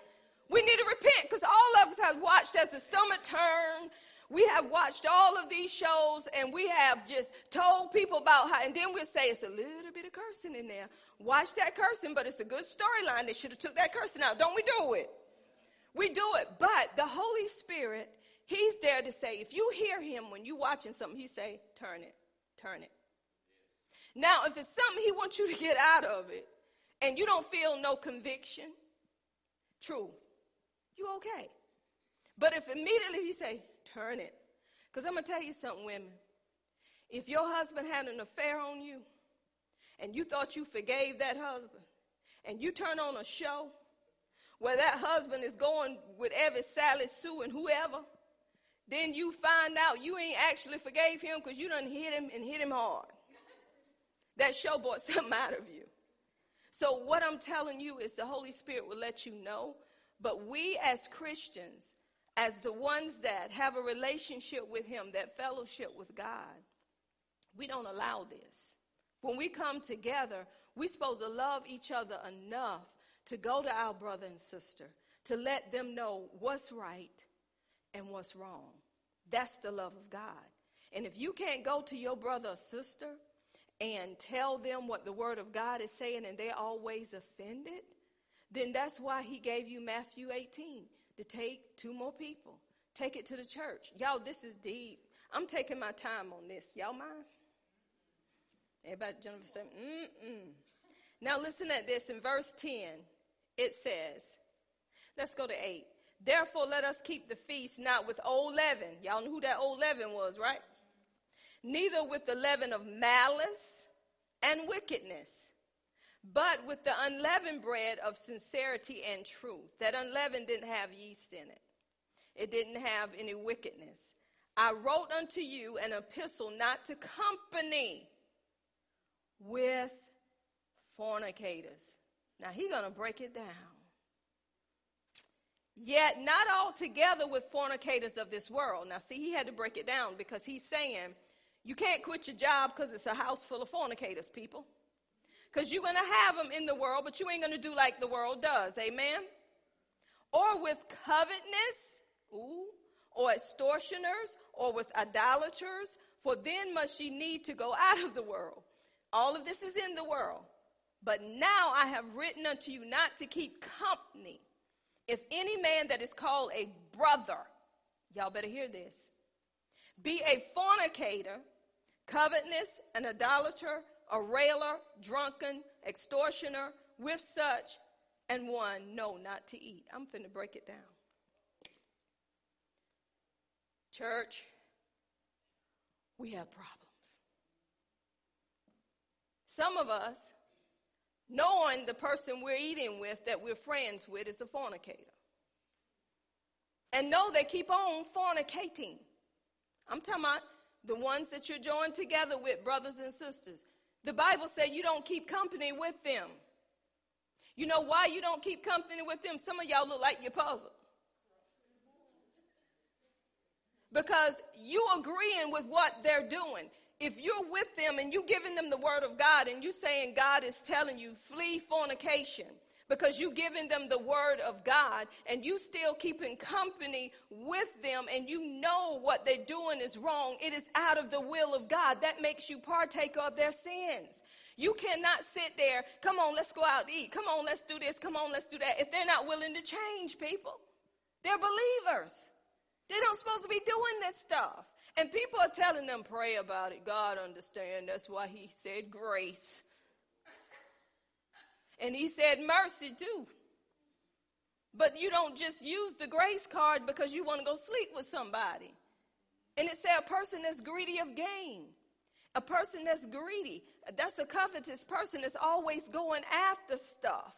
We need to repent because all of us have watched as the stomach turn. We have watched all of these shows and we have just told people about how, and then we'll say it's a little bit of cursing in there. Watch that cursing, but it's a good storyline. They should have took that cursing out. Don't we do it? We do it. But the Holy Spirit He's there to say, if you hear him when you're watching something, he say, turn it, turn it. Now, if it's something he wants you to get out of it and you don't feel no conviction, truth, you okay. But if immediately he say, turn it. Because I'm to tell you something, women. If your husband had an affair on you and you thought you forgave that husband and you turn on a show where that husband is going with every Sally Sue and whoever, then you find out you ain't actually forgave him because you done hit him and hit him hard. That show brought [LAUGHS] something out of you. So what I'm telling you is the Holy Spirit will let you know. But we as Christians, as the ones that have a relationship with him, that fellowship with God, we don't allow this. When we come together, we're supposed to love each other enough to go to our brother and sister, to let them know what's right and what's wrong. That's the love of God. And if you can't go to your brother or sister and tell them what the word of God is saying and they're always offended, then that's why he gave you Matthew 18 to take two more people. Take it to the church. Y'all, this is deep. I'm taking my time on this. Y'all mind? Everybody, Jennifer said, mm-mm. Now listen at this in verse 10. It says, let's go to 8. Therefore, let us keep the feast not with old leaven. Y'all know who that old leaven was, right? Neither with the leaven of malice and wickedness, but with the unleavened bread of sincerity and truth. That unleavened didn't have yeast in it, it didn't have any wickedness. I wrote unto you an epistle not to company with fornicators. Now he's going to break it down. Yet not altogether with fornicators of this world. Now see, he had to break it down because he's saying you can't quit your job because it's a house full of fornicators, people. Because you're going to have them in the world, but you ain't going to do like the world does. Amen? Or with covetousness, ooh, or extortioners, or with idolaters, for then must ye need to go out of the world. All of this is in the world. But now I have written unto you not to keep company. If any man that is called a brother, y'all better hear this, be a fornicator, covetous, an idolater, a railer, drunken, extortioner, with such, and one, no, not to eat. I'm finna break it down. Church, we have problems. Some of us, knowing the person we're eating with that we're friends with is a fornicator. And know they keep on fornicating. I'm talking about the ones that you're joined together with, brothers and sisters. The Bible said you don't keep company with them. You know why you don't keep company with them? Some of y'all look like you're puzzled. Because you agreeing with what they're doing if you're with them and you're giving them the word of God and you're saying God is telling you flee fornication because you're giving them the word of God and you still keeping company with them and you know what they're doing is wrong, it is out of the will of God. That makes you partaker of their sins. You cannot sit there, come on, let's go out to eat. Come on, let's do this. Come on, let's do that. If they're not willing to change people, they're believers. They don't supposed to be doing this stuff. And people are telling them, pray about it. God understand. That's why he said grace. And he said mercy too. But you don't just use the grace card because you want to go sleep with somebody. And it said a person that's greedy of gain. A person that's greedy. That's a covetous person that's always going after stuff.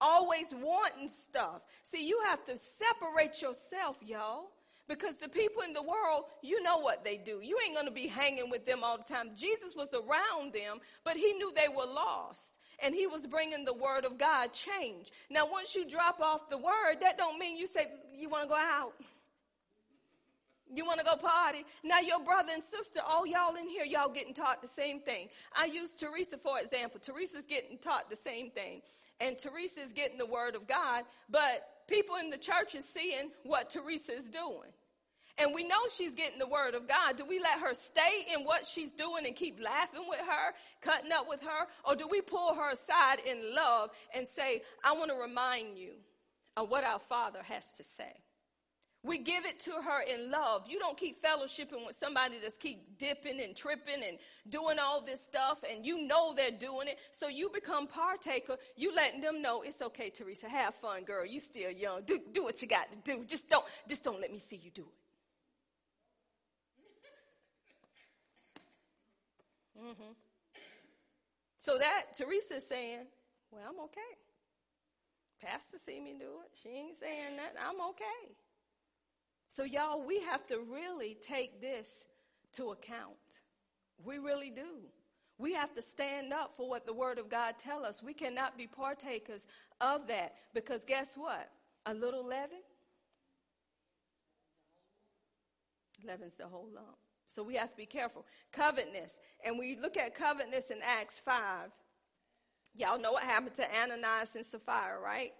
Always wanting stuff. See, you have to separate yourself, y'all. Because the people in the world, you know what they do. You ain't going to be hanging with them all the time. Jesus was around them, but he knew they were lost. And he was bringing the word of God change. Now, once you drop off the word, that don't mean you say, you want to go out. You want to go party? Now, your brother and sister, all y'all in here, y'all getting taught the same thing. I use Teresa for example. Teresa's getting taught the same thing. And Teresa's getting the word of God, but people in the church is seeing what Teresa is doing. And we know she's getting the word of God. Do we let her stay in what she's doing and keep laughing with her, cutting up with her? Or do we pull her aside in love and say, I want to remind you of what our Father has to say? We give it to her in love. You don't keep fellowshipping with somebody that's keep dipping and tripping and doing all this stuff and you know they're doing it. So you become partaker. You letting them know it's okay, Teresa. Have fun, girl. You still young. Do, do what you got to do. Just don't, just don't let me see you do it. [LAUGHS] Mm-hmm. So that Teresa's saying, well, I'm okay. Pastor see me do it. She ain't saying nothing. I'm okay. So, y'all, we have to really take this to account. We really do. We have to stand up for what the Word of God tell us. We cannot be partakers of that because guess what? A little leaven leaven's the whole lump. So we have to be careful. Covetousness. And we look at covetousness in Acts 5. Y'all know what happened to Ananias and Sapphira, right?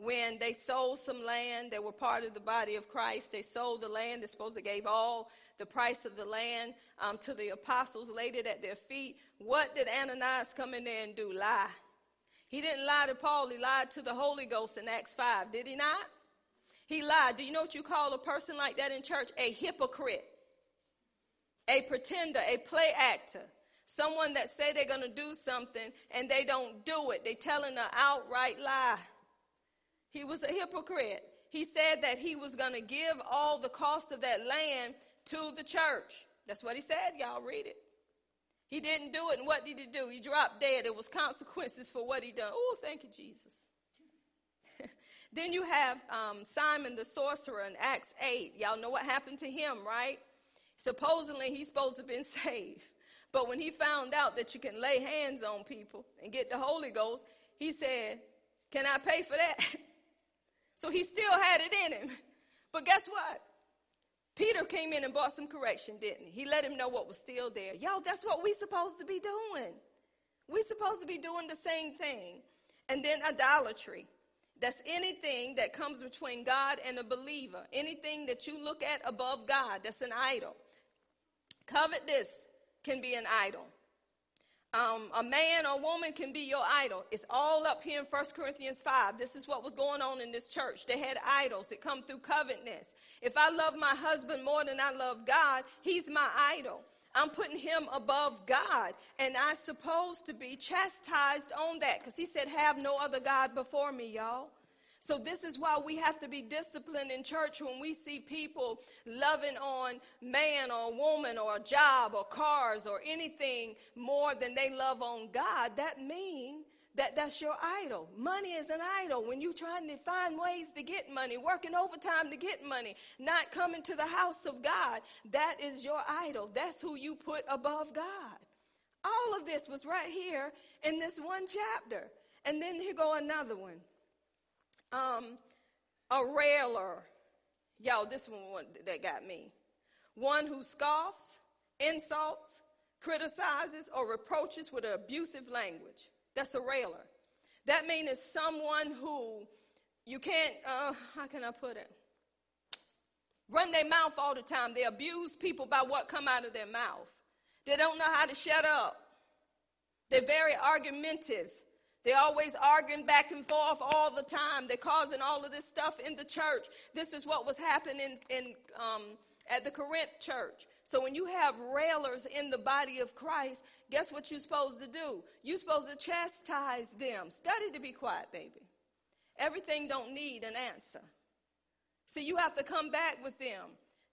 When they sold some land, they were part of the body of Christ. They sold the land. They supposed to gave all the price of the land um, to the apostles, laid it at their feet. What did Ananias come in there and do? Lie. He didn't lie to Paul. He lied to the Holy Ghost in Acts 5. Did he not? He lied. Do you know what you call a person like that in church? A hypocrite, a pretender, a play actor. Someone that say they're going to do something and they don't do it. They telling an outright lie. He was a hypocrite. He said that he was going to give all the cost of that land to the church. That's what he said. Y'all read it. He didn't do it, and what did he do? He dropped dead. There was consequences for what he done. Oh, thank you, Jesus. [LAUGHS] then you have um, Simon the sorcerer in Acts 8. Y'all know what happened to him, right? Supposedly he's supposed to have been [LAUGHS] saved. But when he found out that you can lay hands on people and get the Holy Ghost, he said, Can I pay for that? [LAUGHS] So he still had it in him. But guess what? Peter came in and brought some correction, didn't he? He let him know what was still there. Y'all, that's what we supposed to be doing. we supposed to be doing the same thing. And then idolatry. That's anything that comes between God and a believer. Anything that you look at above God, that's an idol. Covetous can be an idol um, a man or woman can be your idol. It's all up here in 1 Corinthians 5. This is what was going on in this church. They had idols. It come through covetousness. If I love my husband more than I love God, he's my idol. I'm putting him above God. And I'm supposed to be chastised on that because he said, have no other God before me, y'all. So this is why we have to be disciplined in church when we see people loving on man or woman or a job or cars or anything more than they love on God. That means that that's your idol. Money is an idol. When you're trying to find ways to get money, working overtime to get money, not coming to the house of God, that is your idol. That's who you put above God. All of this was right here in this one chapter. And then here go another one um, a railer. Y'all, this one that got me. One who scoffs, insults, criticizes, or reproaches with abusive language. That's a railer. That means it's someone who you can't, uh, how can I put it? Run their mouth all the time. They abuse people by what come out of their mouth. They don't know how to shut up. They're very argumentative. They're always arguing back and forth all the time. They're causing all of this stuff in the church. This is what was happening in, um, at the Corinth church. So when you have railers in the body of Christ, guess what you're supposed to do? You're supposed to chastise them. Study to be quiet, baby. Everything don't need an answer. See, you have to come back with them.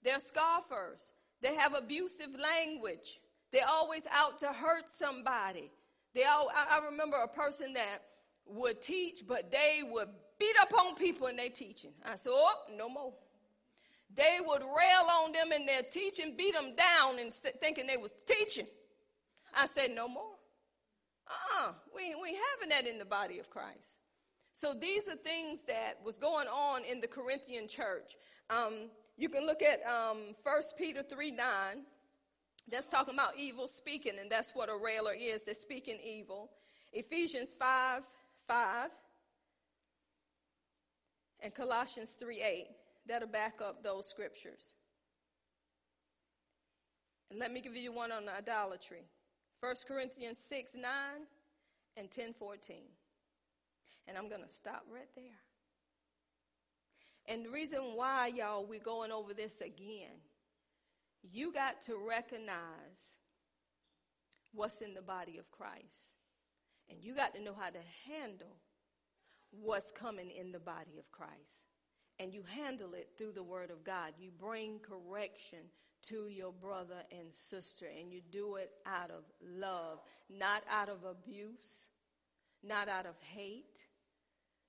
They're scoffers. They have abusive language. They're always out to hurt somebody. They all, I, I remember a person that would teach, but they would beat up on people in their teaching. I said, oh, no more. They would rail on them in their teaching, beat them down, and thinking they was teaching. I said, no more. Uh-uh. We, we having that in the body of Christ. So these are things that was going on in the Corinthian church. Um, you can look at um, 1 Peter 3 9. That's talking about evil speaking, and that's what a railer is. They're speaking evil. Ephesians 5 5 and Colossians 3 8. That'll back up those scriptures. And let me give you one on idolatry 1 Corinthians 6 9 and 10 14. And I'm going to stop right there. And the reason why, y'all, we're going over this again, you got to recognize what's in the body of Christ. And you got to know how to handle what's coming in the body of Christ. And you handle it through the Word of God. You bring correction to your brother and sister, and you do it out of love, not out of abuse, not out of hate.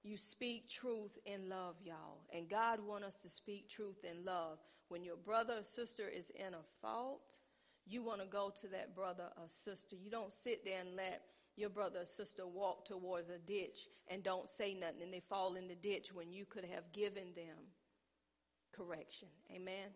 You speak truth in love, y'all. And God wants us to speak truth in love. When your brother or sister is in a fault, you want to go to that brother or sister. You don't sit there and let your brother or sister walk towards a ditch and don't say nothing and they fall in the ditch when you could have given them correction. Amen.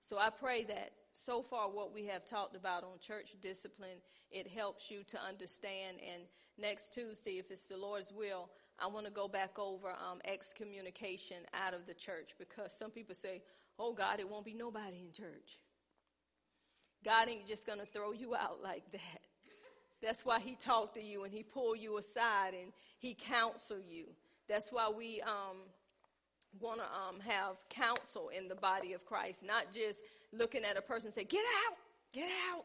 So I pray that so far what we have talked about on church discipline, it helps you to understand. And next Tuesday, if it's the Lord's will, I want to go back over um, excommunication out of the church because some people say, oh God, it won't be nobody in church. God ain't just going to throw you out like that. That's why he talked to you and he pulled you aside and he counsel you. That's why we um, want to um, have counsel in the body of Christ, not just looking at a person and say, get out, get out.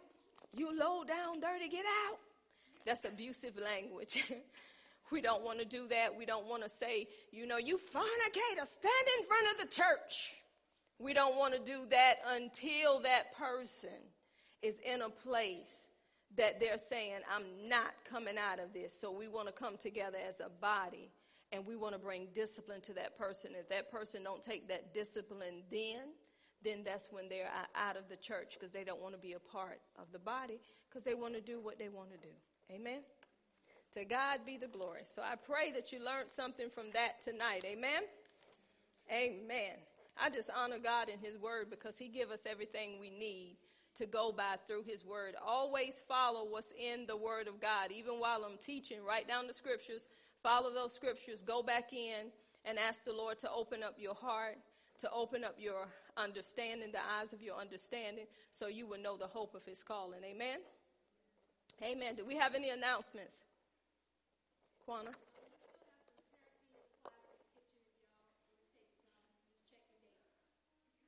You low down, dirty, get out. That's abusive language. [LAUGHS] we don't want to do that. We don't want to say, you know, you fornicator, stand in front of the church. We don't want to do that until that person is in a place that they're saying, I'm not coming out of this. So we want to come together as a body and we want to bring discipline to that person. If that person don't take that discipline then, then that's when they're out of the church because they don't want to be a part of the body because they want to do what they want to do. Amen? To God be the glory. So I pray that you learned something from that tonight. Amen? Amen. I just honor God in His Word because He give us everything we need to go by through his word. Always follow what's in the word of God. Even while I'm teaching, write down the scriptures, follow those scriptures, go back in and ask the Lord to open up your heart, to open up your understanding, the eyes of your understanding, so you will know the hope of his calling. Amen. Amen. Do we have any announcements? Quana?